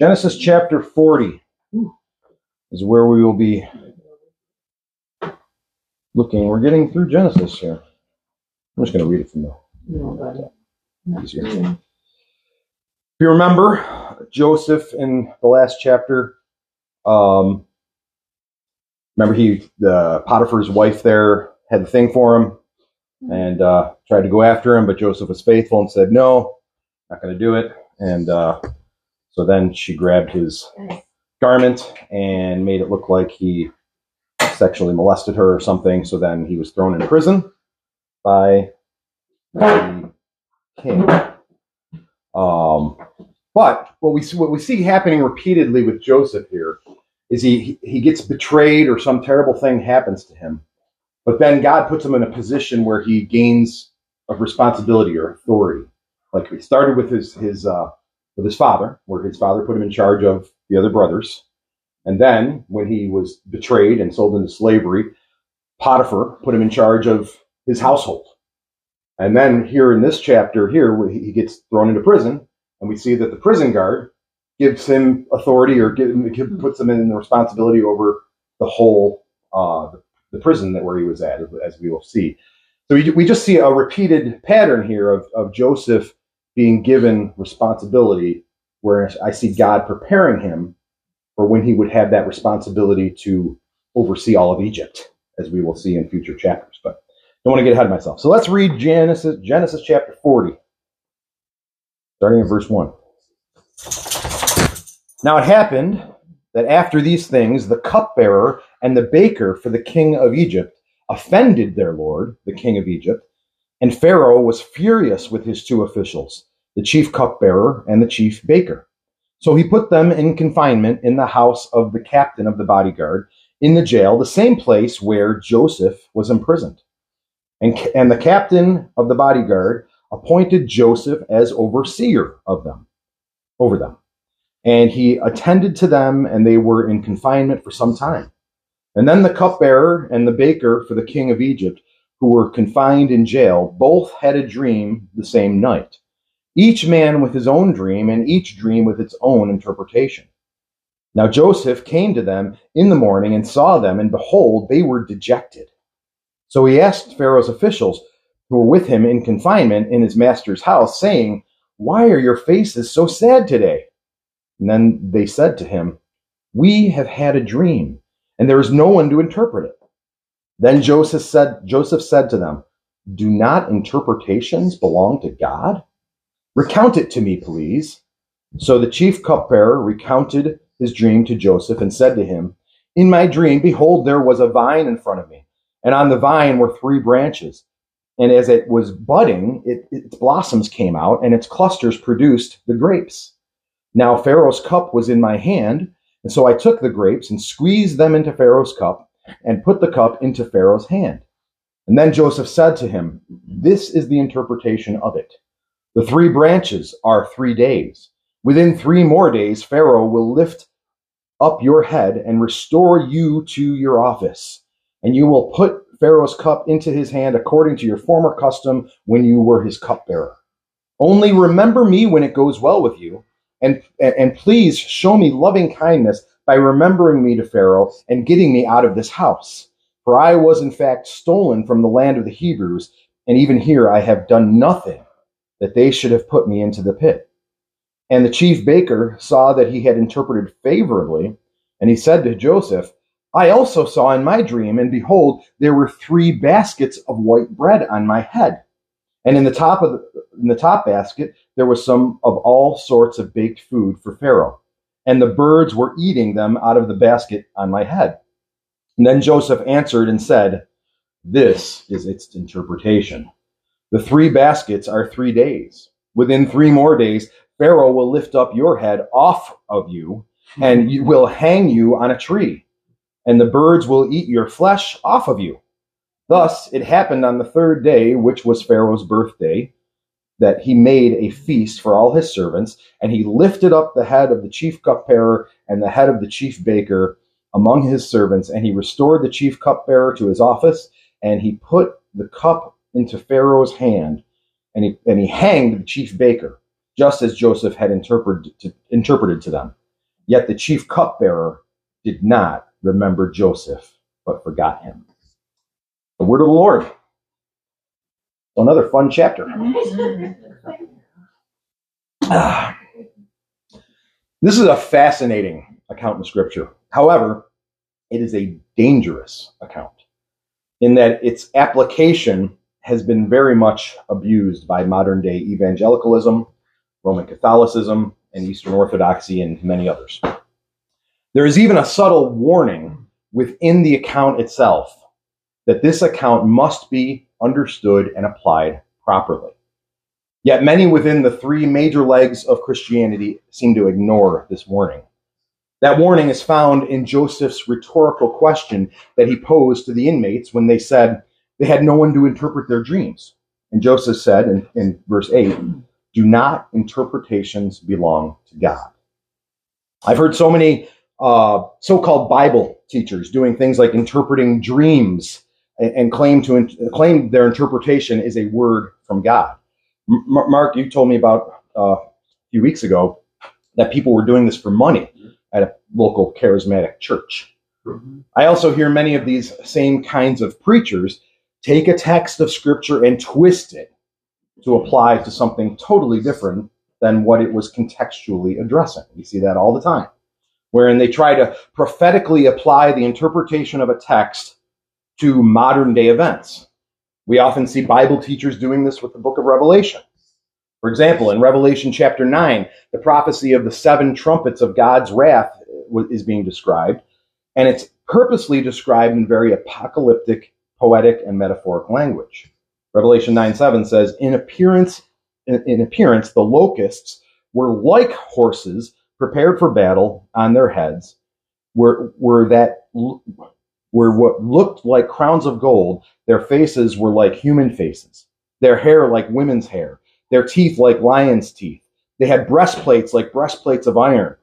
Genesis chapter 40 is where we will be looking. We're getting through Genesis here. I'm just going to read it from the easier. If you remember, Joseph in the last chapter, um, remember he, the Potiphar's wife there had the thing for him and uh, tried to go after him, but Joseph was faithful and said, no, not going to do it. And uh, so then she grabbed his garment and made it look like he sexually molested her or something. So then he was thrown in prison by the king. Um, but what we see, what we see happening repeatedly with Joseph here is he he gets betrayed or some terrible thing happens to him, but then God puts him in a position where he gains of responsibility or authority. Like he started with his his uh, with his father, where his father put him in charge of the other brothers, and then when he was betrayed and sold into slavery, Potiphar put him in charge of his household. And then here in this chapter here, he gets thrown into prison, and we see that the prison guard gives him authority or give, puts him in the responsibility over the whole uh, the prison that where he was at, as we will see. So we, we just see a repeated pattern here of, of Joseph being given responsibility, where I see God preparing him for when he would have that responsibility to oversee all of Egypt, as we will see in future chapters. But don't want to get ahead of myself. So let's read Genesis, Genesis chapter 40, starting in verse 1. Now it happened that after these things, the cupbearer and the baker for the king of Egypt offended their lord, the king of Egypt, and Pharaoh was furious with his two officials, the chief cupbearer and the chief baker. So he put them in confinement in the house of the captain of the bodyguard in the jail, the same place where Joseph was imprisoned. And, and the captain of the bodyguard appointed Joseph as overseer of them, over them. And he attended to them, and they were in confinement for some time. And then the cupbearer and the baker for the king of Egypt, who were confined in jail, both had a dream the same night, each man with his own dream, and each dream with its own interpretation. Now Joseph came to them in the morning and saw them, and behold, they were dejected. So he asked Pharaoh's officials who were with him in confinement in his master's house, saying, Why are your faces so sad today? And then they said to him, We have had a dream, and there is no one to interpret it. Then Joseph said, Joseph said to them, Do not interpretations belong to God? Recount it to me, please. So the chief cupbearer recounted his dream to Joseph and said to him, In my dream, behold, there was a vine in front of me, and on the vine were three branches. And as it was budding, it, its blossoms came out, and its clusters produced the grapes. Now Pharaoh's cup was in my hand, and so I took the grapes and squeezed them into Pharaoh's cup and put the cup into Pharaoh's hand. And then Joseph said to him, This is the interpretation of it. The three branches are three days. Within three more days, Pharaoh will lift up your head and restore you to your office. And you will put Pharaoh's cup into his hand according to your former custom when you were his cupbearer. Only remember me when it goes well with you, and, and please show me loving kindness by remembering me to Pharaoh and getting me out of this house. For I was in fact stolen from the land of the Hebrews, and even here I have done nothing that they should have put me into the pit. And the chief baker saw that he had interpreted favorably, and he said to Joseph, I also saw in my dream, and behold, there were three baskets of white bread on my head. And in the top of the, in the top basket there was some of all sorts of baked food for Pharaoh, and the birds were eating them out of the basket on my head. And then Joseph answered and said, This is its interpretation. The three baskets are three days. Within three more days, Pharaoh will lift up your head off of you and will hang you on a tree, and the birds will eat your flesh off of you. Thus it happened on the third day, which was Pharaoh's birthday, that he made a feast for all his servants, and he lifted up the head of the chief cupbearer and the head of the chief baker among his servants, and he restored the chief cupbearer to his office, and he put the cup into Pharaoh's hand, and he, and he hanged the chief baker, just as Joseph had interpreted to, interpreted to them. Yet the chief cupbearer did not remember Joseph, but forgot him. The word of the Lord. Another fun chapter. Ah. This is a fascinating account in Scripture. However, it is a dangerous account in that its application has been very much abused by modern day evangelicalism, Roman Catholicism, and Eastern Orthodoxy, and many others. There is even a subtle warning within the account itself that this account must be understood and applied properly. Yet many within the three major legs of Christianity seem to ignore this warning. That warning is found in Joseph's rhetorical question that he posed to the inmates when they said they had no one to interpret their dreams. And Joseph said in, in verse 8, Do not interpretations belong to God? I've heard so many uh, so called Bible teachers doing things like interpreting dreams and, and claim, to, claim their interpretation is a word from God. M- Mark, you told me about uh, a few weeks ago that people were doing this for money at a local charismatic church. Mm-hmm. I also hear many of these same kinds of preachers take a text of scripture and twist it to apply to something totally different than what it was contextually addressing. We see that all the time, wherein they try to prophetically apply the interpretation of a text to modern day events. We often see Bible teachers doing this with the book of Revelation. For example, in Revelation chapter 9, the prophecy of the seven trumpets of God's wrath is being described, and it's purposely described in very apocalyptic, poetic, and metaphoric language. Revelation 9 7 says, In appearance, in, appearance, the locusts were like horses prepared for battle on their heads, were, were that were what looked like crowns of gold. Their faces were like human faces, their hair like women's hair their teeth like lions' teeth. They had breastplates like breastplates of iron.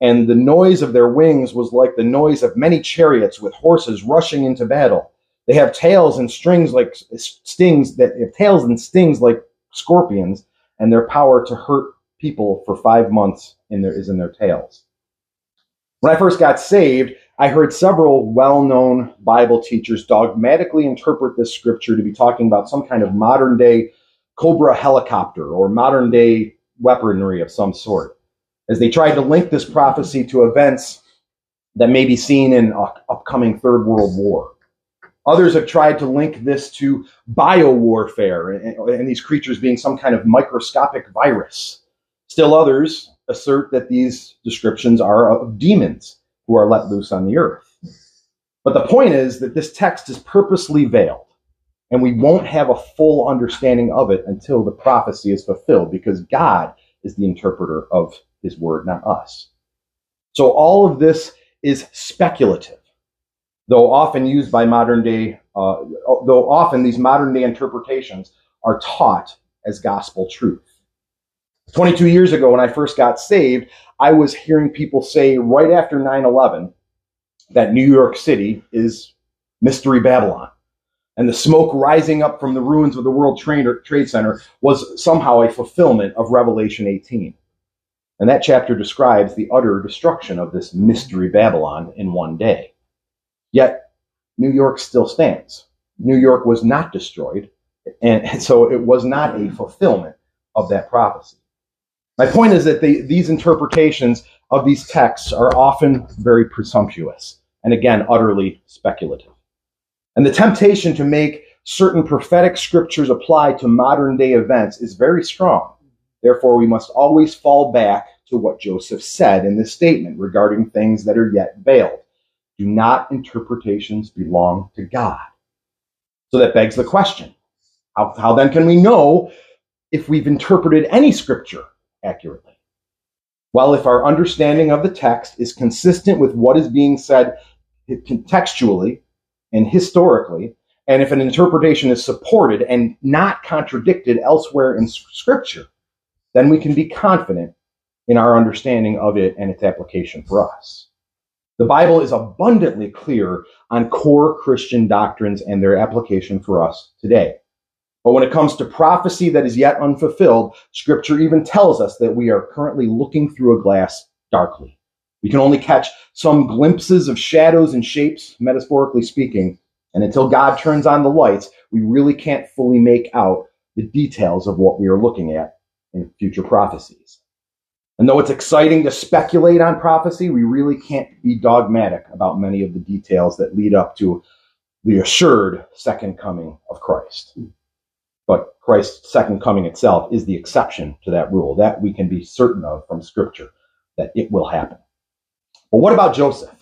And the noise of their wings was like the noise of many chariots with horses rushing into battle. They have tails and strings like stings that have tails and stings like scorpions, and their power to hurt people for five months in their, is in their tails. When I first got saved, I heard several well known Bible teachers dogmatically interpret this scripture to be talking about some kind of modern day Cobra helicopter or modern day weaponry of some sort, as they tried to link this prophecy to events that may be seen in upcoming Third World War. Others have tried to link this to biowarfare and, and these creatures being some kind of microscopic virus. Still others assert that these descriptions are of demons who are let loose on the earth. But the point is that this text is purposely veiled and we won't have a full understanding of it until the prophecy is fulfilled because God is the interpreter of his word, not us. So all of this is speculative, though often used by modern day, uh, though often these modern day interpretations are taught as gospel truth. 22 years ago, when I first got saved, I was hearing people say right after 9 11 that New York City is Mystery Babylon and the smoke rising up from the ruins of the World Trade Center was somehow a fulfillment of Revelation 18. And that chapter describes the utter destruction of this mystery Babylon in one day. Yet, New York still stands. New York was not destroyed, and so it was not a fulfillment of that prophecy. My point is that they, these interpretations of these texts are often very presumptuous and again utterly speculative. And the temptation to make certain prophetic scriptures apply to modern day events is very strong. Therefore, we must always fall back to what Joseph said in this statement regarding things that are yet veiled. Do not interpretations belong to God? So that begs the question how, how then can we know if we've interpreted any scripture accurately? While if our understanding of the text is consistent with what is being said contextually and historically, and if an interpretation is supported and not contradicted elsewhere in Scripture, then we can be confident in our understanding of it and its application for us. The Bible is abundantly clear on core Christian doctrines and their application for us today. But when it comes to prophecy that is yet unfulfilled, Scripture even tells us that we are currently looking through a glass darkly. We can only catch some glimpses of shadows and shapes, metaphorically speaking, and until God turns on the lights, we really can't fully make out the details of what we are looking at in future prophecies. And though it's exciting to speculate on prophecy, we really can't be dogmatic about many of the details that lead up to the assured second coming of Christ. But Christ's second coming itself is the exception to that rule. That we can be certain of from Scripture, that it will happen. But what about Joseph?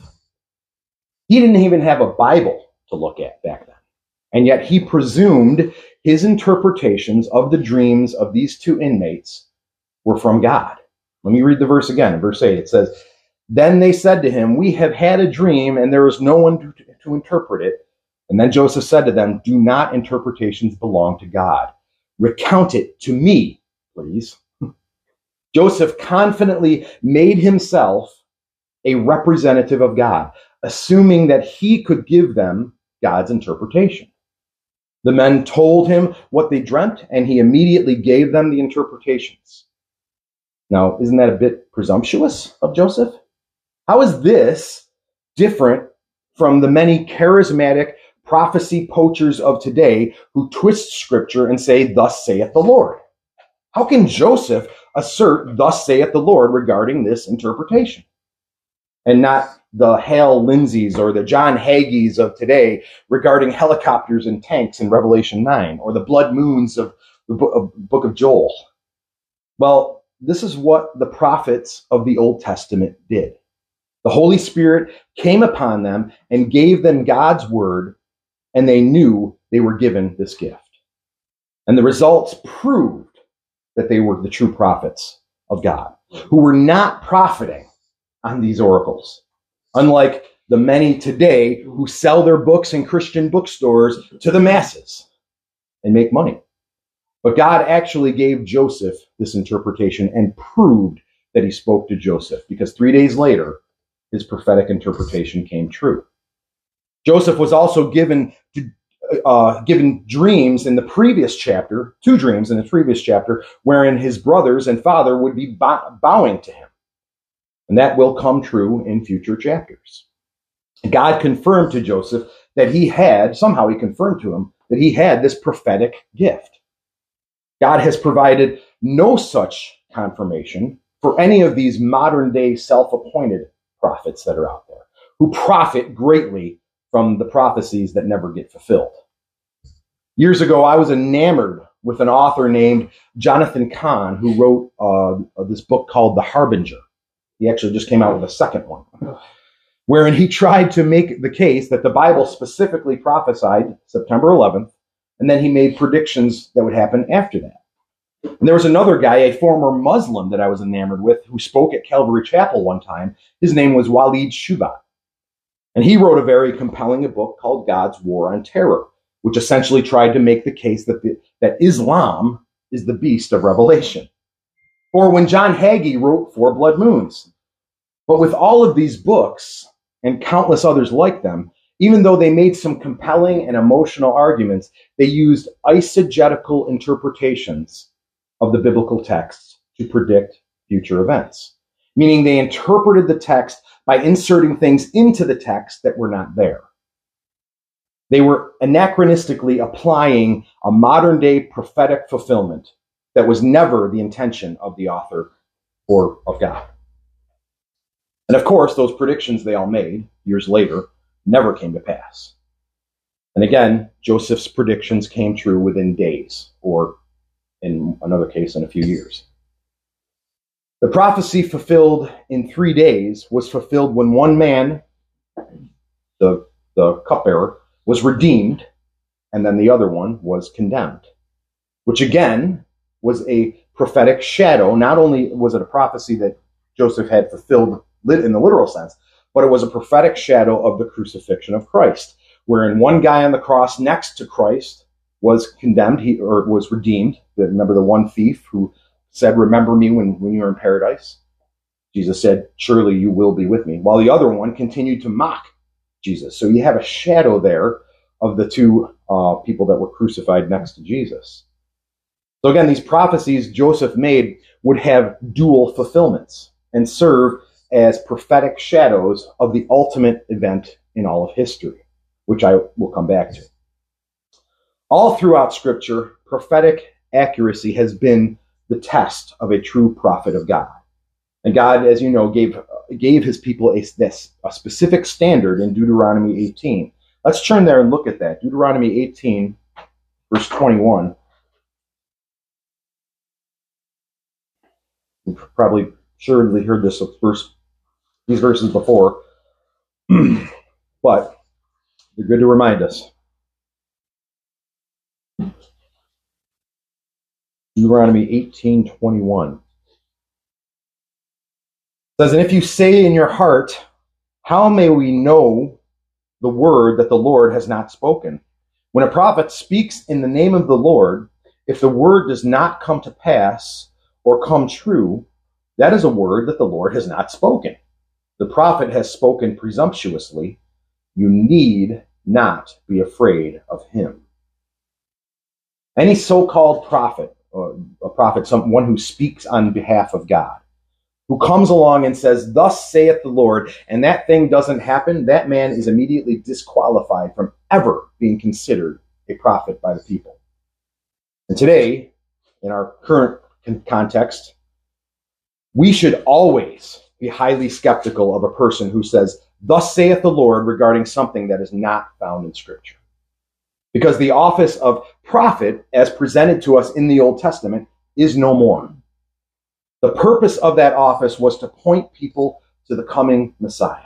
He didn't even have a Bible to look at back then. And yet he presumed his interpretations of the dreams of these two inmates were from God. Let me read the verse again. In verse 8, it says, Then they said to him, We have had a dream, and there is no one to, to interpret it. And then Joseph said to them, Do not interpretations belong to God? Recount it to me, please. Joseph confidently made himself a representative of God, assuming that he could give them God's interpretation. The men told him what they dreamt, and he immediately gave them the interpretations. Now, isn't that a bit presumptuous of Joseph? How is this different from the many charismatic prophecy poachers of today who twist scripture and say, Thus saith the Lord? How can Joseph assert, Thus saith the Lord, regarding this interpretation? And not the Hal Lindsays or the John Hagees of today regarding helicopters and tanks in Revelation 9 or the blood moons of the book of Joel. Well, this is what the prophets of the Old Testament did. The Holy Spirit came upon them and gave them God's word, and they knew they were given this gift. And the results proved that they were the true prophets of God, who were not profiting on these oracles. Unlike the many today who sell their books in Christian bookstores to the masses and make money. But God actually gave Joseph this interpretation and proved that he spoke to Joseph because three days later, his prophetic interpretation came true. Joseph was also given uh, given dreams in the previous chapter, two dreams in the previous chapter, wherein his brothers and father would be bowing to him. And that will come true in future chapters. God confirmed to Joseph that he had, somehow he confirmed to him, that he had this prophetic gift. God has provided no such confirmation for any of these modern day self appointed prophets that are out there who profit greatly from the prophecies that never get fulfilled. Years ago, I was enamored with an author named Jonathan Cahn who wrote uh, this book called The Harbinger. He actually just came out with a second one, wherein he tried to make the case that the Bible specifically prophesied September 11th and then he made predictions that would happen after that. And there was another guy, a former Muslim that I was enamored with, who spoke at Calvary Chapel one time. His name was Walid Shoebat. And he wrote a very compelling book called God's War on Terror, which essentially tried to make the case that, the, that Islam is the beast of Revelation. Or when John Hagee wrote Four Blood Moons. But with all of these books and countless others like them, even though they made some compelling and emotional arguments, they used eisegetical interpretations of the biblical texts to predict future events, meaning they interpreted the text by inserting things into the text that were not there. They were anachronistically applying a modern day prophetic fulfillment that was never the intention of the author or of God. And of course, those predictions they all made years later never came to pass. And again, Joseph's predictions came true within days, or in another case, in a few years. The prophecy fulfilled in three days was fulfilled when one man, the, the cupbearer, was redeemed, and then the other one was condemned, which again was a prophetic shadow. Not only was it a prophecy that Joseph had fulfilled in the literal sense, but it was a prophetic shadow of the crucifixion of Christ, wherein one guy on the cross next to Christ was condemned, he or was redeemed. Remember the one thief who said, Remember me when, when you are in paradise? Jesus said, Surely you will be with me. While the other one continued to mock Jesus. So you have a shadow there of the two uh, people that were crucified next to Jesus. So again, these prophecies Joseph made would have dual fulfillments and serve as prophetic shadows of the ultimate event in all of history, which I will come back to. All throughout Scripture, prophetic accuracy has been the test of a true prophet of God. And God, as you know, gave, gave his people a, this, a specific standard in Deuteronomy 18. Let's turn there and look at that. Deuteronomy 18, verse 21. You've probably surely heard this verse, these verses before, but they're good to remind us. Deuteronomy 18:21 says, "And if you say in your heart, how may we know the word that the Lord has not spoken? When a prophet speaks in the name of the Lord, if the word does not come to pass or come true, that is a word that the Lord has not spoken. The prophet has spoken presumptuously. You need not be afraid of him." Any so-called prophet a prophet, someone who speaks on behalf of God, who comes along and says, Thus saith the Lord, and that thing doesn't happen, that man is immediately disqualified from ever being considered a prophet by the people. And today, in our current context, we should always be highly skeptical of a person who says, Thus saith the Lord regarding something that is not found in Scripture. Because the office of prophet, as presented to us in the Old Testament, is no more. The purpose of that office was to point people to the coming Messiah.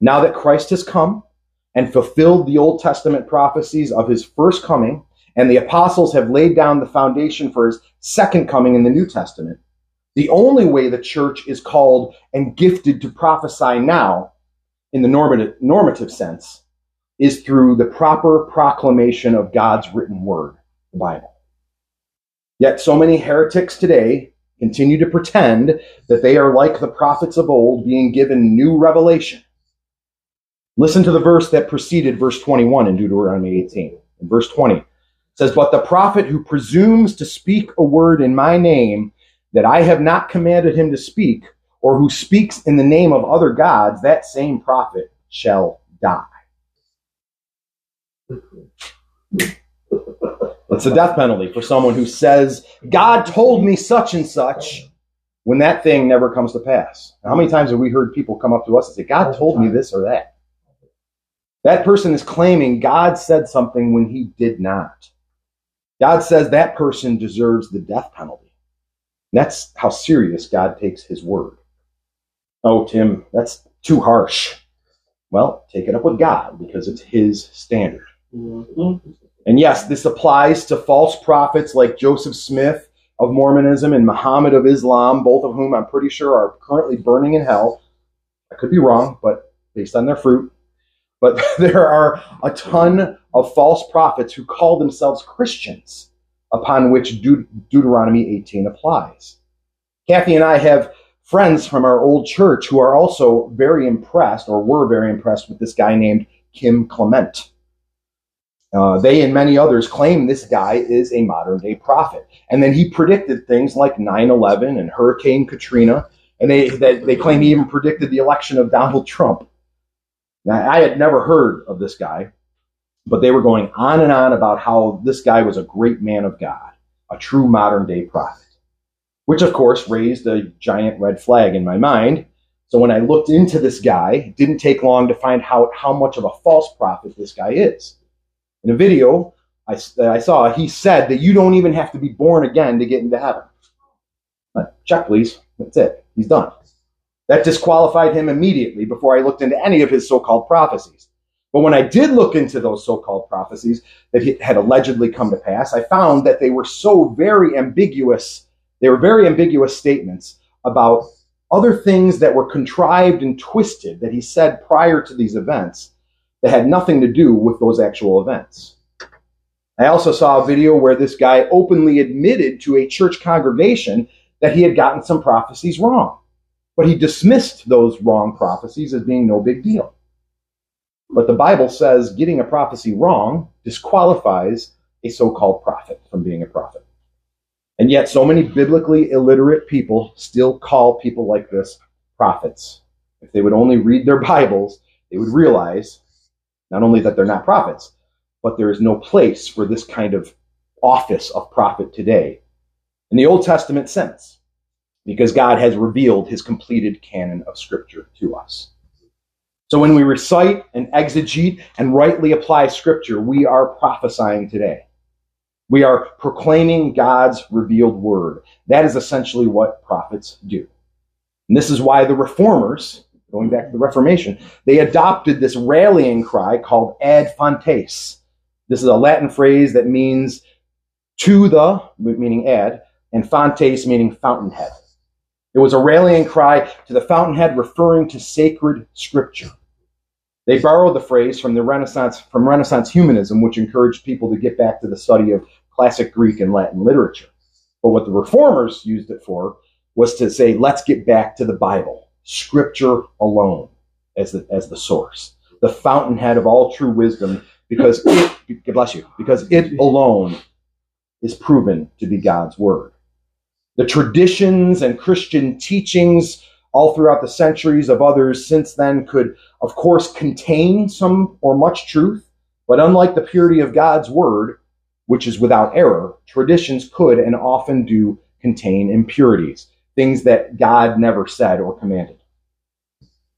Now that Christ has come and fulfilled the Old Testament prophecies of his first coming, and the apostles have laid down the foundation for his second coming in the New Testament, the only way the church is called and gifted to prophesy now, in the normative, normative sense, is through the proper proclamation of God's written word, the Bible. Yet so many heretics today continue to pretend that they are like the prophets of old being given new revelation. Listen to the verse that preceded verse 21 in Deuteronomy 18. In verse 20, it says, But the prophet who presumes to speak a word in my name that I have not commanded him to speak, or who speaks in the name of other gods, that same prophet shall die. It's a death penalty for someone who says, God told me such and such, when that thing never comes to pass. How many times have we heard people come up to us and say, God told me this or that? That person is claiming God said something when he did not. God says that person deserves the death penalty. And that's how serious God takes his word. Oh, Tim, that's too harsh. Well, take it up with God because it's his standard. And yes, this applies to false prophets like Joseph Smith of Mormonism and Muhammad of Islam, both of whom I'm pretty sure are currently burning in hell. I could be wrong, but based on their fruit. But there are a ton of false prophets who call themselves Christians, upon which De- Deuteronomy 18 applies. Kathy and I have friends from our old church who are also very impressed, or were very impressed, with this guy named Kim Clement. Uh, they and many others claim this guy is a modern day prophet. And then he predicted things like 9 11 and Hurricane Katrina. And they, they, they claim he even predicted the election of Donald Trump. Now, I had never heard of this guy, but they were going on and on about how this guy was a great man of God, a true modern day prophet, which of course raised a giant red flag in my mind. So when I looked into this guy, it didn't take long to find out how much of a false prophet this guy is. In a video I, I saw, he said that you don't even have to be born again to get into heaven. Check, please. That's it. He's done. That disqualified him immediately before I looked into any of his so called prophecies. But when I did look into those so called prophecies that had allegedly come to pass, I found that they were so very ambiguous. They were very ambiguous statements about other things that were contrived and twisted that he said prior to these events that had nothing to do with those actual events. I also saw a video where this guy openly admitted to a church congregation that he had gotten some prophecies wrong, but he dismissed those wrong prophecies as being no big deal. But the Bible says getting a prophecy wrong disqualifies a so called prophet from being a prophet. And yet, so many biblically illiterate people still call people like this prophets. If they would only read their Bibles, they would realize not only that they're not prophets, but there is no place for this kind of office of prophet today in the Old Testament sense, because God has revealed his completed canon of Scripture to us. So when we recite and exegete and rightly apply Scripture, we are prophesying today. We are proclaiming God's revealed word. That is essentially what prophets do. And this is why the reformers, going back to the Reformation, they adopted this rallying cry called ad fontes. This is a Latin phrase that means to the, meaning ad, and fontes, meaning fountainhead. It was a rallying cry to the fountainhead referring to sacred scripture. They borrowed the phrase from the Renaissance, from Renaissance humanism, which encouraged people to get back to the study of classic Greek and Latin literature. But what the reformers used it for was to say, let's get back to the Bible, scripture alone as the, as the source, the fountainhead of all true wisdom, because it, bless you, because it alone is proven to be God's word. The traditions and Christian teachings all throughout the centuries of others since then could, of course, contain some or much truth, but unlike the purity of God's word, which is without error, traditions could and often do contain impurities, things that God never said or commanded.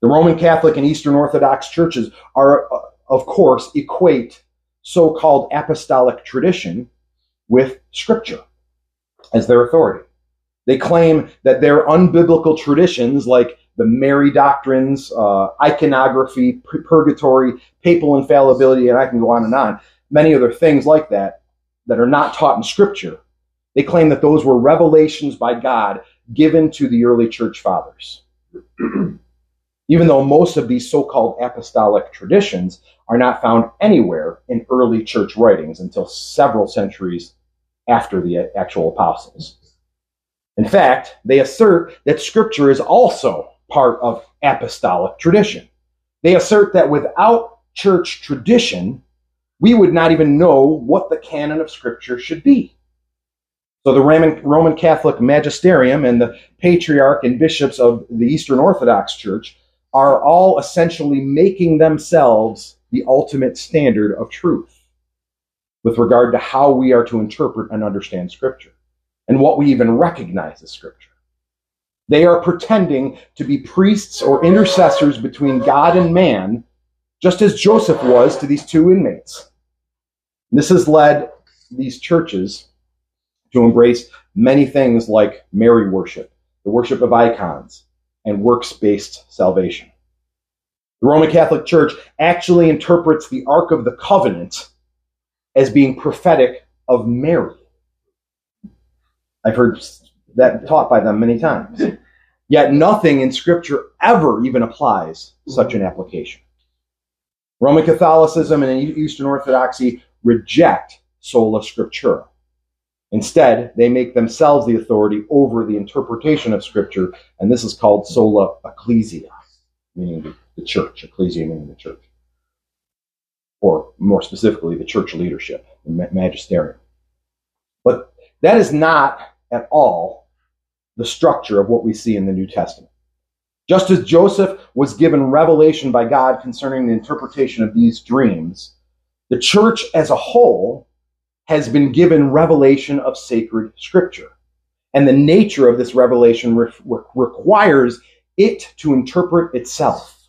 The Roman Catholic and Eastern Orthodox churches are, uh, of course, equate so called apostolic tradition with Scripture as their authority. They claim that their unbiblical traditions, like the Mary doctrines, uh, iconography, purgatory, papal infallibility, and I can go on and on, many other things like that, that are not taught in Scripture, they claim that those were revelations by God given to the early church fathers. Even though most of these so called apostolic traditions are not found anywhere in early church writings until several centuries after the actual apostles. In fact, they assert that Scripture is also part of apostolic tradition. They assert that without church tradition, we would not even know what the canon of Scripture should be. So the Roman, Catholic magisterium and the patriarch and bishops of the Eastern Orthodox Church are all essentially making themselves the ultimate standard of truth with regard to how we are to interpret and understand Scripture and what we even recognize as Scripture. They are pretending to be priests or intercessors between God and man, just as Joseph was to these two inmates. This has led these churches to embrace many things like Mary worship, the worship of icons, and works based salvation. The Roman Catholic Church actually interprets the Ark of the Covenant as being prophetic of Mary. I've heard that taught by them many times. Yet nothing in Scripture ever even applies such an application. Roman Catholicism and Eastern Orthodoxy reject sola scriptura. Instead, they make themselves the authority over the interpretation of Scripture, and this is called sola ecclesia, meaning the church, ecclesia meaning the church. Or more specifically, the church leadership, the magisterium. But that is not at all the structure of what we see in the New Testament. Just as Joseph was given revelation by God concerning the interpretation of these dreams, the church as a whole has been given revelation of sacred scripture. And the nature of this revelation re- re- requires it to interpret itself.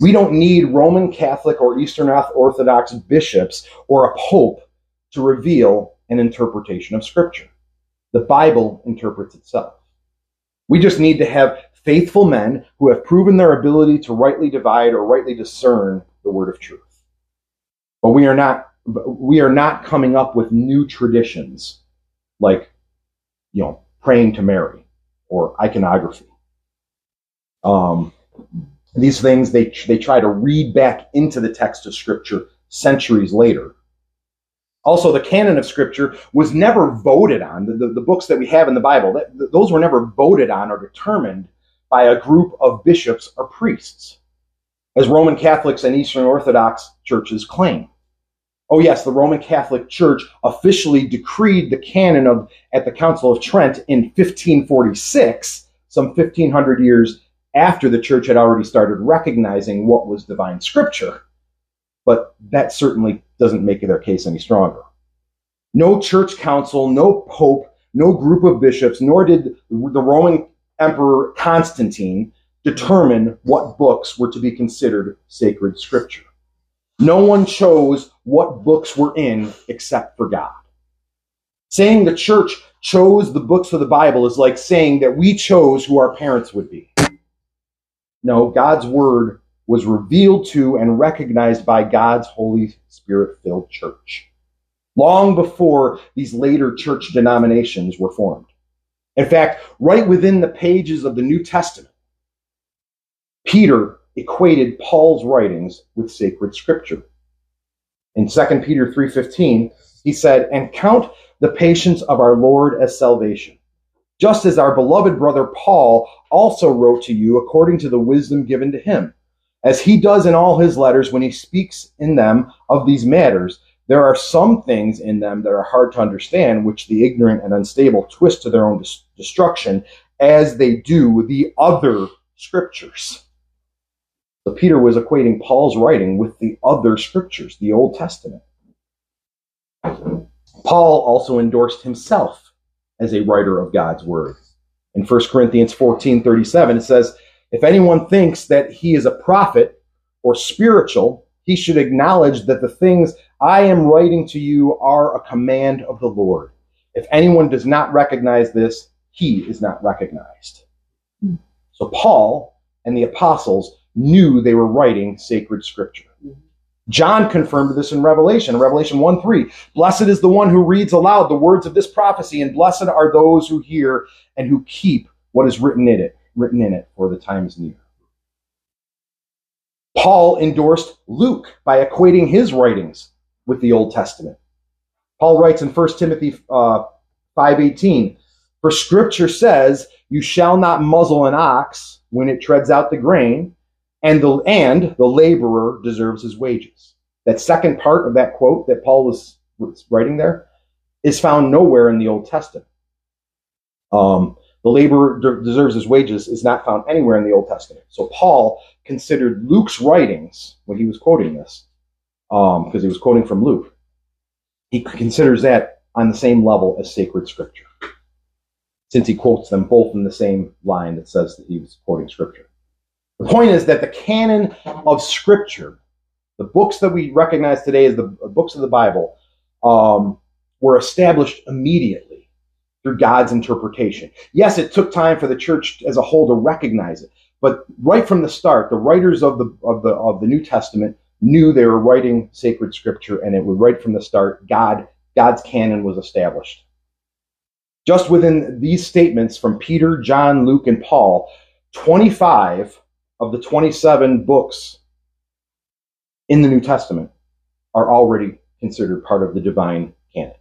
We don't need Roman Catholic or Eastern Orthodox bishops or a pope to reveal an interpretation of scripture. The Bible interprets itself. We just need to have faithful men who have proven their ability to rightly divide or rightly discern the word of truth. But we are not we are not coming up with new traditions like you know praying to Mary or iconography. Um, these things they they try to read back into the text of Scripture centuries later also, the canon of Scripture was never voted on. The, the, the books that we have in the Bible, that, those were never voted on or determined by a group of bishops or priests, as Roman Catholics and Eastern Orthodox churches claim. Oh, yes, the Roman Catholic Church officially decreed the canon of, at the Council of Trent in 1546, some 1500 years after the church had already started recognizing what was divine scripture. But that certainly doesn't make their case any stronger. No church council, no pope, no group of bishops, nor did the Roman Emperor Constantine determine what books were to be considered sacred scripture. No one chose what books were in except for God. Saying the church chose the books of the Bible is like saying that we chose who our parents would be. No, God's word was revealed to and recognized by God's Holy Spirit filled church long before these later church denominations were formed. In fact, right within the pages of the New Testament, Peter equated Paul's writings with sacred scripture. In 2 Peter 3:15, he said, "And count the patience of our Lord as salvation, just as our beloved brother Paul also wrote to you according to the wisdom given to him, as he does in all his letters when he speaks in them of these matters." There are some things in them that are hard to understand, which the ignorant and unstable twist to their own destruction, as they do the other scriptures. So Peter was equating Paul's writing with the other scriptures, the Old Testament. Paul also endorsed himself as a writer of God's word. In 1 Corinthians 14 37, it says, If anyone thinks that he is a prophet or spiritual, he should acknowledge that the things I am writing to you are a command of the Lord. If anyone does not recognize this, he is not recognized. Hmm. So Paul and the apostles knew they were writing sacred scripture. John confirmed this in Revelation, Revelation 1 3. Blessed is the one who reads aloud the words of this prophecy, and blessed are those who hear and who keep what is written in it, written in it, for the time is near. Paul endorsed Luke by equating his writings with the Old Testament. Paul writes in 1 Timothy uh, 5.18, For scripture says, you shall not muzzle an ox when it treads out the grain, and the, and the laborer deserves his wages. That second part of that quote that Paul was, writing there is found nowhere in the Old Testament. Um, the laborer de- deserves his wages is not found anywhere in the Old Testament. So Paul considered Luke's writings when he was quoting this because um, he was quoting from Luke. He considers that on the same level as sacred scripture, since he quotes them both in the same line that says that he was quoting scripture. The point is that the canon of scripture, the books that we recognize today as the books of the Bible, um, were established immediately through God's interpretation. Yes, it took time for the church as a whole to recognize it, but right from the start, the writers of the of the of the New Testament knew they were writing sacred scripture and it would right from the start god god's canon was established just within these statements from peter john luke and paul 25 of the 27 books in the new testament are already considered part of the divine canon.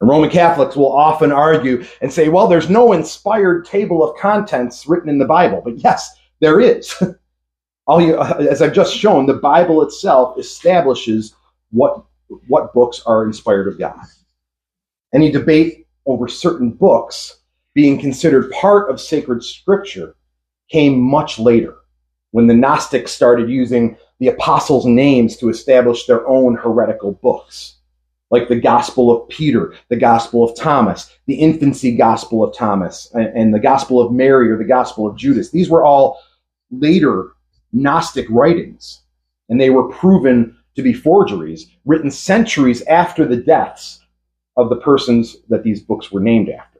And roman catholics will often argue and say well there's no inspired table of contents written in the bible. But yes there is. All you, uh, as I've just shown, the Bible itself establishes what what books are inspired of God. Any debate over certain books being considered part of sacred scripture came much later when the Gnostics started using the apostles' names to establish their own heretical books, like the Gospel of Peter, the Gospel of Thomas, the infancy Gospel of Thomas, and the Gospel of Mary or the Gospel of Judas. These were all later Gnostic writings, and they were proven to be forgeries written centuries after the deaths of the persons that these books were named after.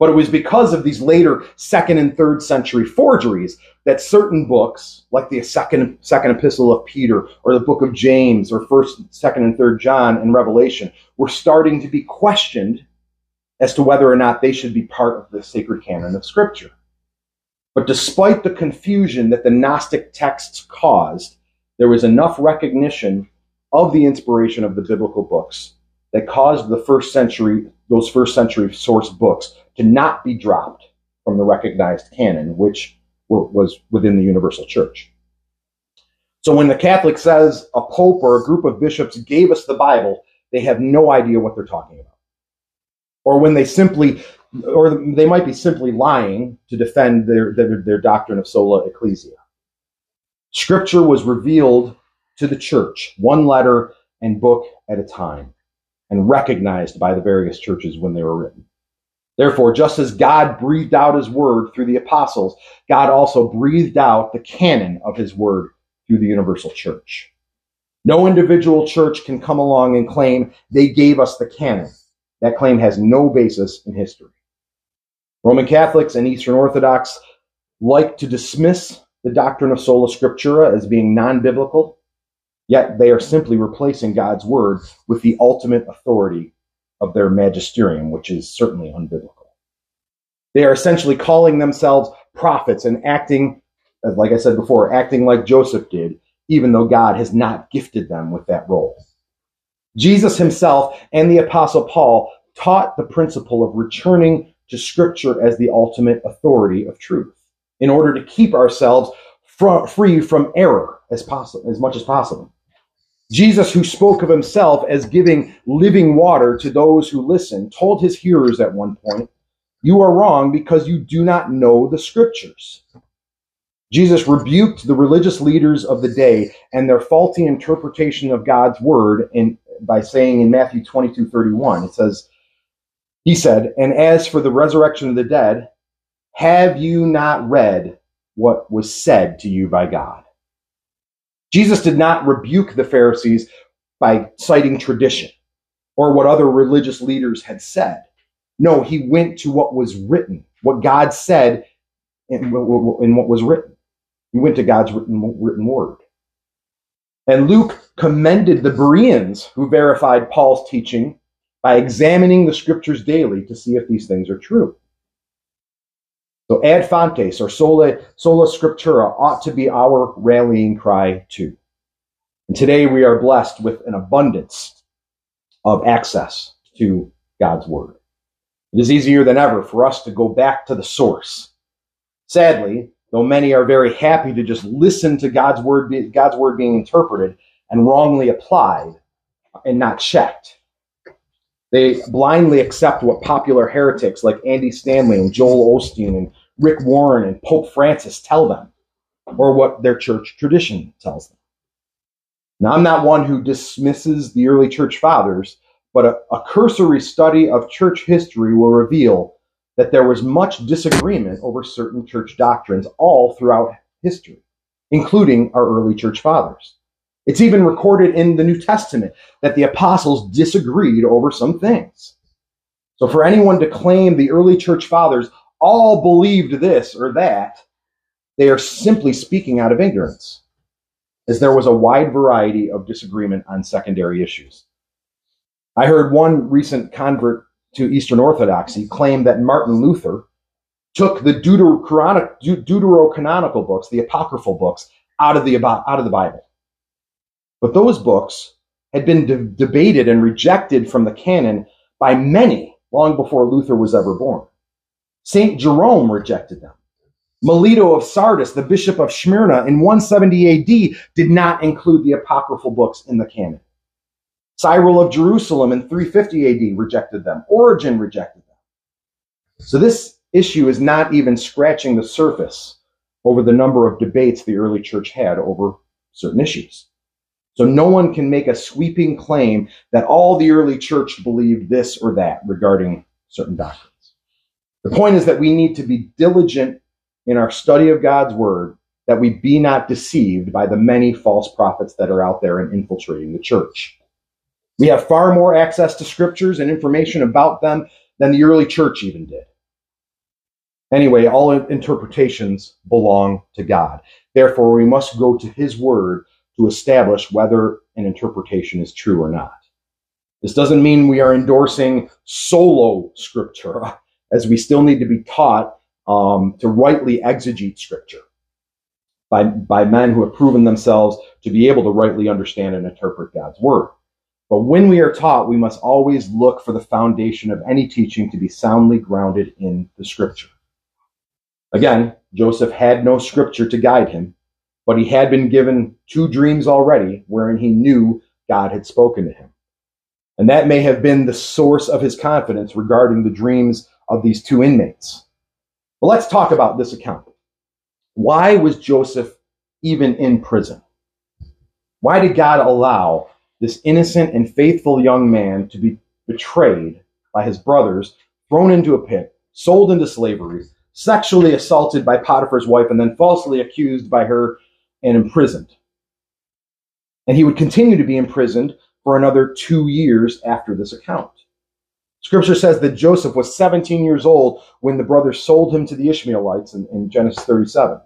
But it was because of these later second and third century forgeries that certain books, like the second, second epistle of Peter or the book of James or first, second, and third John and Revelation, were starting to be questioned as to whether or not they should be part of the sacred canon of Scripture. But despite the confusion that the Gnostic texts caused, there was enough recognition of the inspiration of the biblical books that caused the first century, those first century source books to not be dropped from the recognized canon, which was within the universal church. So when the Catholic says a pope or a group of bishops gave us the Bible, they have no idea what they're talking about. Or when they simply or they might be simply lying to defend their, their, their doctrine of sola ecclesia. Scripture was revealed to the church, one letter and book at a time, and recognized by the various churches when they were written. Therefore, just as God breathed out his word through the apostles, God also breathed out the canon of his word through the universal church. No individual church can come along and claim they gave us the canon. That claim has no basis in history. Roman Catholics and Eastern Orthodox like to dismiss the doctrine of sola scriptura as being non biblical, yet they are simply replacing God's word with the ultimate authority of their magisterium, which is certainly unbiblical. They are essentially calling themselves prophets and acting, like I said before, acting like Joseph did, even though God has not gifted them with that role. Jesus himself and the apostle Paul taught the principle of returning to scripture as the ultimate authority of truth in order to keep ourselves fr- free from error as possible, as much as possible. Jesus, who spoke of himself as giving living water to those who listen, told his hearers at one point, You are wrong because you do not know the scriptures. Jesus rebuked the religious leaders of the day and their faulty interpretation of God's word in, by saying in Matthew 22 31, it says, He said, And as for the resurrection of the dead, have you not read what was said to you by God? Jesus did not rebuke the Pharisees by citing tradition or what other religious leaders had said. No, he went to what was written, what God said in, what was written. He went to God's written, written word. And Luke commended the Bereans who verified Paul's teaching by examining the scriptures daily to see if these things are true. So ad fontes or sola, sola scriptura ought to be our rallying cry too. And today we are blessed with an abundance of access to God's word. It is easier than ever for us to go back to the source. Sadly, though many are very happy to just listen to God's word, God's word being interpreted and wrongly applied and not checked. They blindly accept what popular heretics like Andy Stanley and Joel Osteen and Rick Warren and Pope Francis tell them, or what their church tradition tells them. Now, I'm not one who dismisses the early church fathers, but a, a cursory study of church history will reveal that there was much disagreement over certain church doctrines all throughout history, including our early church fathers. It's even recorded in the New Testament that the apostles disagreed over some things. So, for anyone to claim the early church fathers all believed this or that, they are simply speaking out of ignorance, as there was a wide variety of disagreement on secondary issues. I heard one recent convert to Eastern Orthodoxy claim that Martin Luther took the deuterocanonical books, the apocryphal books, out of the, out of the Bible. But those books had been de- debated and rejected from the canon by many long before Luther was ever born. St. Jerome rejected them. Melito of Sardis, the bishop of Smyrna in 170 AD, did not include the apocryphal books in the canon. Cyril of Jerusalem in 350 AD rejected them. Origen rejected them. So this issue is not even scratching the surface over the number of debates the early church had over certain issues. So no one can make a sweeping claim that all the early church believed this or that regarding certain doctrines. The point is that we need to be diligent in our study of God's word, that we be not deceived by the many false prophets that are out there and infiltrating the church. We have far more access to scriptures and information about them than the early church even did. Anyway, all interpretations belong to God. Therefore, we must go to his word to establish whether an interpretation is true or not. This doesn't mean we are endorsing solo scriptura as we still need to be taught um, to rightly exegete Scripture by, by men who have proven themselves to be able to rightly understand and interpret God's Word. But when we are taught, we must always look for the foundation of any teaching to be soundly grounded in the Scripture. Again, Joseph had no Scripture to guide him, but he had been given two dreams already wherein he knew God had spoken to him. And that may have been the source of his confidence regarding the dreams of these two inmates. But let's talk about this account. Why was Joseph even in prison? Why did God allow this innocent and faithful young man to be betrayed by his brothers, thrown into a pit, sold into slavery, sexually assaulted by Potiphar's wife, and then falsely accused by her and imprisoned? And he would continue to be imprisoned for another two years after this account. Scripture says that Joseph was 17 years old when the brothers sold him to the Ishmaelites in, in Genesis 37.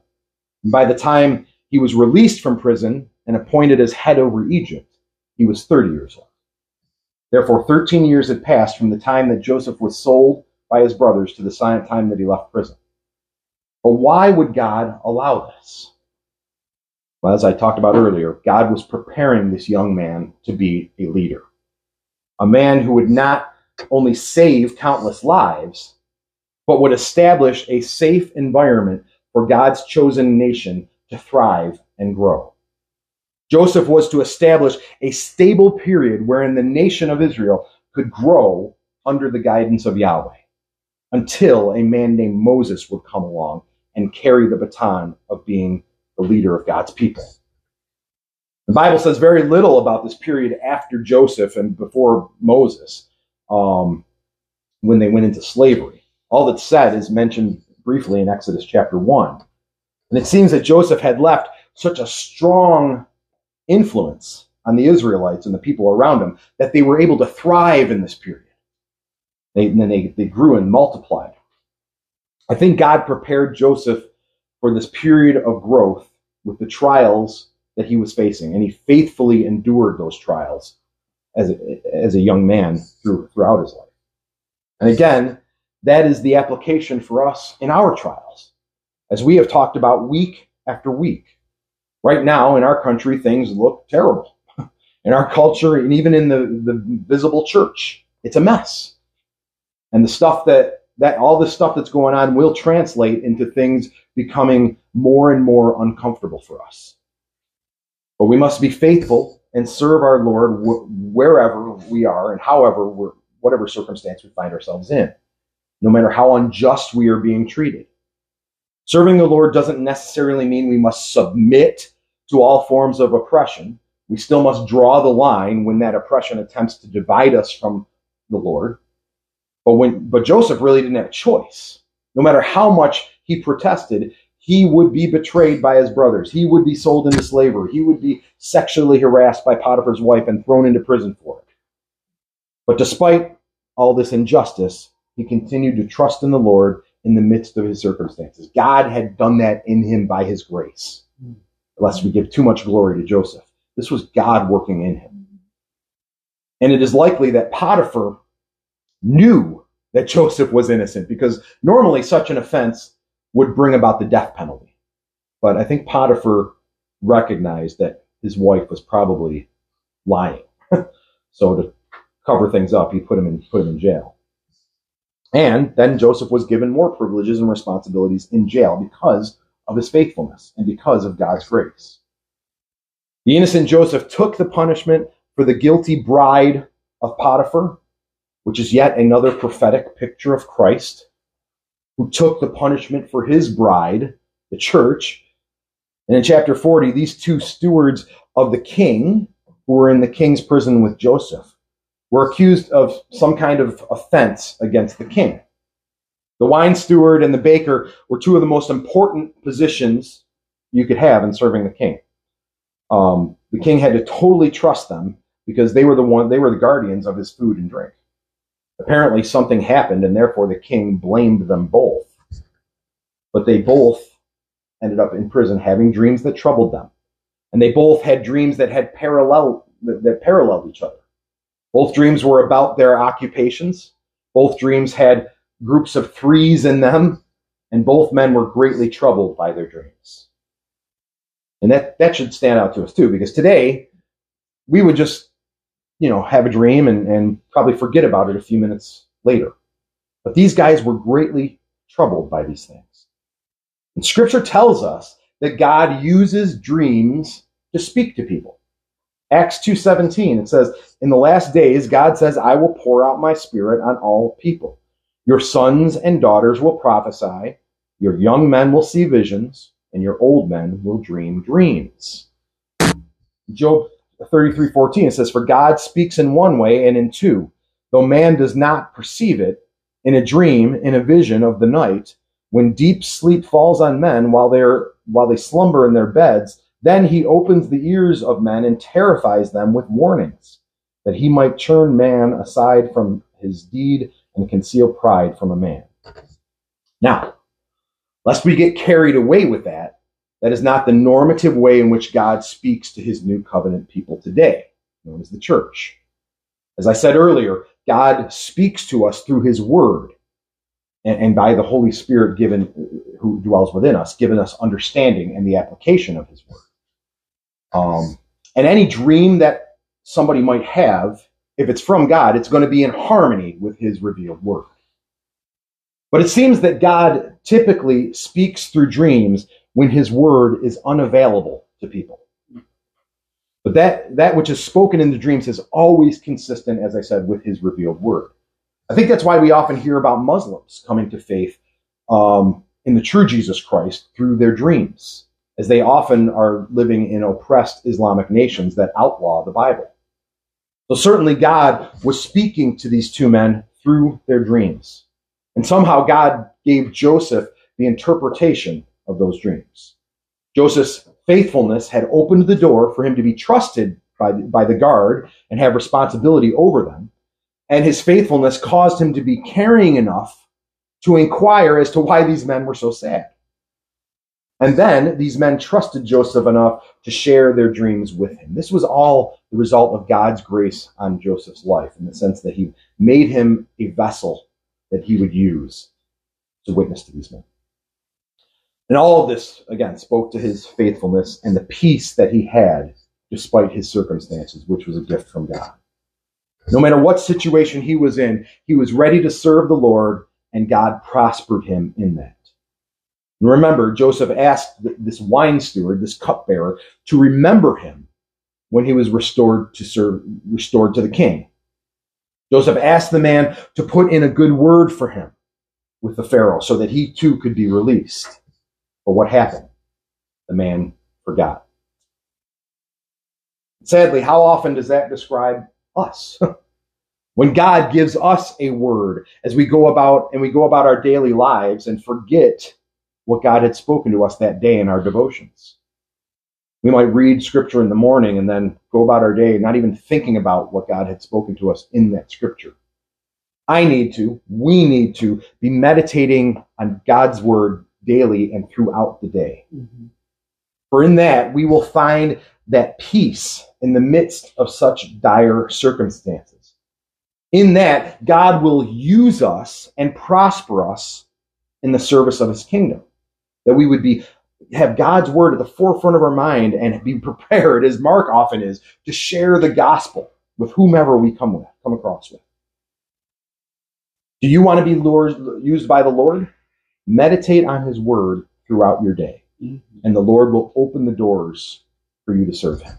And by the time he was released from prison and appointed as head over Egypt, he was 30 years old. Therefore, 13 years had passed from the time that Joseph was sold by his brothers to the time that he left prison. But why would God allow this? Well, as I talked about earlier, God was preparing this young man to be a leader, a man who would not only save countless lives, but would establish a safe environment for God's chosen nation to thrive and grow. Joseph was to establish a stable period wherein the nation of Israel could grow under the guidance of Yahweh until a man named Moses would come along and carry the baton of being the leader of God's people. The Bible says very little about this period after Joseph and before Moses um, when they went into slavery. All that's said is mentioned briefly in Exodus chapter 1. And it seems that Joseph had left such a strong influence on the Israelites and the people around him that they were able to thrive in this period. They, and then they, they grew and multiplied. I think God prepared Joseph for this period of growth with the trials that he was facing, and he faithfully endured those trials as a, as a young man through, throughout his life. And again, that is the application for us in our trials. As we have talked about week after week. Right now in our country, things look terrible. In our culture, and even in the, the visible church, it's a mess. And the stuff that, that all the stuff that's going on will translate into things becoming more and more uncomfortable for us. But we must be faithful and serve our Lord wh- wherever we are and however we're, whatever circumstance we find ourselves in, no matter how unjust we are being treated. Serving the Lord doesn't necessarily mean we must submit to all forms of oppression. We still must draw the line when that oppression attempts to divide us from the Lord. But when but Joseph really didn't have a choice. No matter how much he protested, he would be betrayed by his brothers. He would be sold into slavery. He would be sexually harassed by Potiphar's wife and thrown into prison for it. But despite all this injustice, he continued to trust in the Lord in the midst of his circumstances. God had done that in him by his grace. Lest we give too much glory to Joseph. This was God working in him. And it is likely that Potiphar knew that Joseph was innocent because normally such an offense would bring about the death penalty. But I think Potiphar recognized that his wife was probably lying. so to cover things up, he put him in put him in jail. And then Joseph was given more privileges and responsibilities in jail because of his faithfulness and because of God's grace. The innocent Joseph took the punishment for the guilty bride of Potiphar, which is yet another prophetic picture of Christ who took the punishment for his bride, the church. And in chapter 40, these two stewards of the king, who were in the king's prison with Joseph, were accused of some kind of offense against the king. The wine steward and the baker were two of the most important positions you could have in serving the king. Um, the king had to totally trust them because they were the one they were the guardians of his food and drink. Apparently, something happened, and therefore the king blamed them both. But they both ended up in prison having dreams that troubled them. And they both had dreams that had parallel that, that paralleled each other. Both dreams were about their occupations. Both dreams had groups of threes in them, and both men were greatly troubled by their dreams. And that, that should stand out to us too, because today we would just you know, have a dream and, and probably forget about it a few minutes later. But these guys were greatly troubled by these things. And scripture tells us that God uses dreams to speak to people. Acts 2:17 it says in the last days God says I will pour out my spirit on all people. Your sons and daughters will prophesy, your young men will see visions, and your old men will dream dreams. Job 33:14 says, For God speaks in one way and in two, though man does not perceive it, in a dream, in a vision of the night, when deep sleep falls on men while they're while they slumber in their beds, then he opens the ears of men and terrifies them with warnings, that he might turn man aside from his deed and conceal pride from a man. Now, lest we get carried away with that, that is not the normative way in which God speaks to his new covenant people today, known as the church. As I said earlier, God speaks to us through his word and, and by the Holy Spirit given who dwells within us, given us understanding and the application of his word. Um, and any dream that somebody might have, if it's from God, it's going to be in harmony with his revealed word. But it seems that God typically speaks through dreams when his word is unavailable to people. But that, that which is spoken in the dreams is always consistent, as I said, with his revealed word. I think that's why we often hear about Muslims coming to faith um, in the true Jesus Christ through their dreams, as they often are living in oppressed Islamic nations that outlaw the Bible. So certainly God was speaking to these two men through their dreams. And somehow God gave Joseph the interpretation of those dreams. Joseph's faithfulness had opened the door for him to be trusted by, by the guard and have responsibility over them. And his faithfulness caused him to be caring enough to inquire as to why these men were so sad. And then these men trusted Joseph enough to share their dreams with him. This was all the result of God's grace on Joseph's life in the sense that he made him a vessel that he would use to witness to these men. And all of this, again, spoke to his faithfulness and the peace that he had despite his circumstances, which was a gift from God. No matter what situation he was in, he was ready to serve the Lord, and God prospered him in that. And remember, Joseph asked this wine steward, this cupbearer, to remember him when he was restored to serve, restored to the king. Joseph asked the man to put in a good word for him with the Pharaoh so that he too could be released. But what happened? The man forgot. Sadly, how often does that describe us? when God gives us a word as we go about and we go about our daily lives and forget what God had spoken to us that day in our devotions. We might read scripture in the morning and then go about our day not even thinking about what God had spoken to us in that scripture. I need to, we need to be meditating on God's word daily and throughout the day. Mm-hmm. For in that we will find that peace in the midst of such dire circumstances. In that, God will use us and prosper us in the service of his kingdom that we would be have God's word at the forefront of our mind and be prepared, as Mark often is, to share the gospel with whomever we come with, come across with. Do you want to be lured, used by the Lord? Meditate on His word throughout your day, mm-hmm. and the Lord will open the doors for you to serve Him.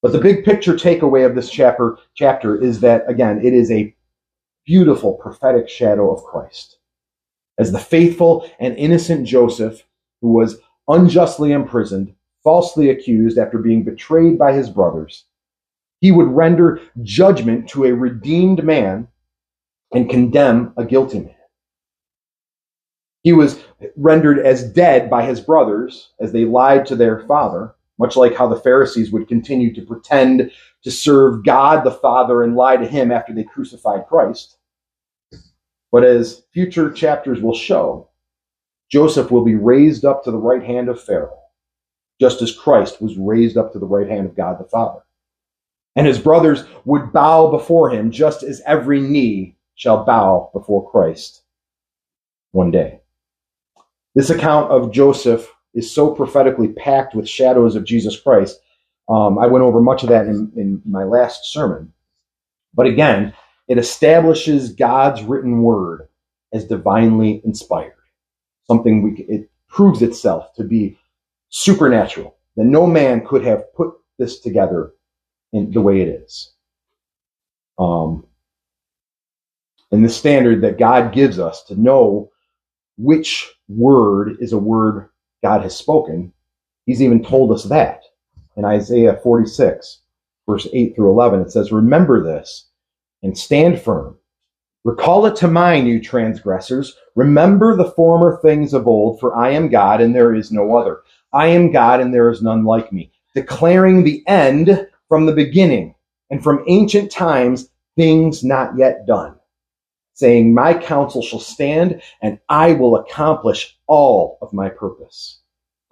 But the big picture takeaway of this chapter chapter is that again, it is a beautiful prophetic shadow of Christ as the faithful and innocent Joseph, who was unjustly imprisoned, falsely accused after being betrayed by his brothers, he would render judgment to a redeemed man and condemn a guilty man. He was rendered as dead by his brothers as they lied to their father, much like how the Pharisees would continue to pretend to serve God the Father and lie to him after they crucified Christ. But as future chapters will show, Joseph will be raised up to the right hand of Pharaoh, just as Christ was raised up to the right hand of God the Father. And his brothers would bow before him, just as every knee shall bow before Christ one day. This account of Joseph is so prophetically packed with shadows of Jesus Christ. Um, I went over much of that in, in my last sermon. But again, it establishes God's written word as divinely inspired. Something we, it proves itself to be supernatural, that no man could have put this together in the way it is. Um, and the standard that God gives us to know which word is a word God has spoken. He's even told us that in Isaiah 46, verse 8 through 11. It says, Remember this and stand firm. Recall it to mind, you transgressors. Remember the former things of old, for I am God and there is no other. I am God and there is none like me, declaring the end from the beginning and from ancient times things not yet done saying, My counsel shall stand, and I will accomplish all of my purpose.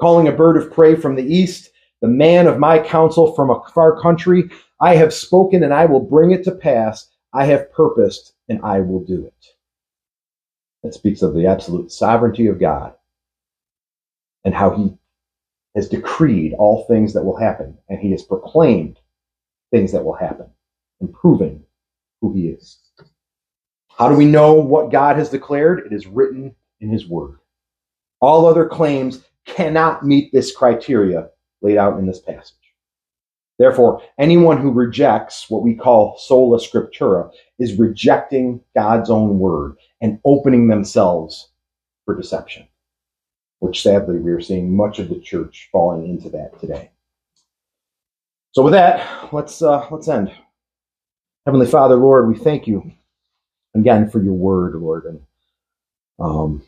Calling a bird of prey from the east, the man of my counsel from a far country, I have spoken, and I will bring it to pass. I have purposed, and I will do it. That speaks of the absolute sovereignty of God and how he has decreed all things that will happen, and he has proclaimed things that will happen, and proving who he is. How do we know what God has declared? It is written in His Word. All other claims cannot meet this criteria laid out in this passage. Therefore, anyone who rejects what we call sola scriptura is rejecting God's own word and opening themselves for deception, which sadly we are seeing much of the church falling into that today. So with that, let's uh, let's end. Heavenly Father, Lord, we thank you again for your word, Lord, and um,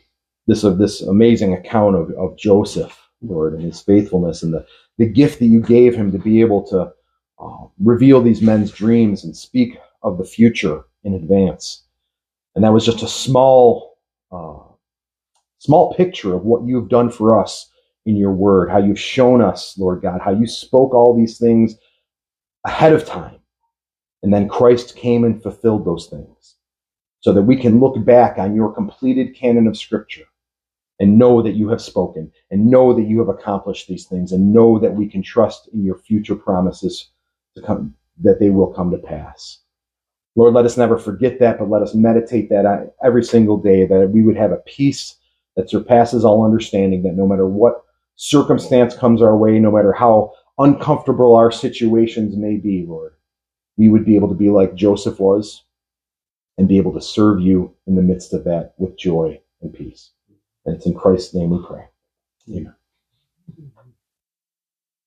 this of uh, this amazing account of, of Joseph, Lord, and his faithfulness and the, the gift that you gave him to be able to uh, reveal these men's dreams and speak of the future in advance. And that was just a small, uh, small picture of what you've done for us in your word, how you've shown us, Lord God, how you spoke all these things ahead of time. And then Christ came and fulfilled those things so that we can look back on your completed canon of Scripture and know that you have spoken and know that you have accomplished these things and know that we can trust in your future promises to come, that they will come to pass. Lord, let us never forget that, but let us meditate that every single day, that we would have a peace that surpasses all understanding, that no matter what circumstance comes our way, no matter how uncomfortable our situations may be, Lord, we would be able to be like Joseph was, and be able to serve you in the midst of that with joy and peace. And it's in Christ's name we pray. Amen.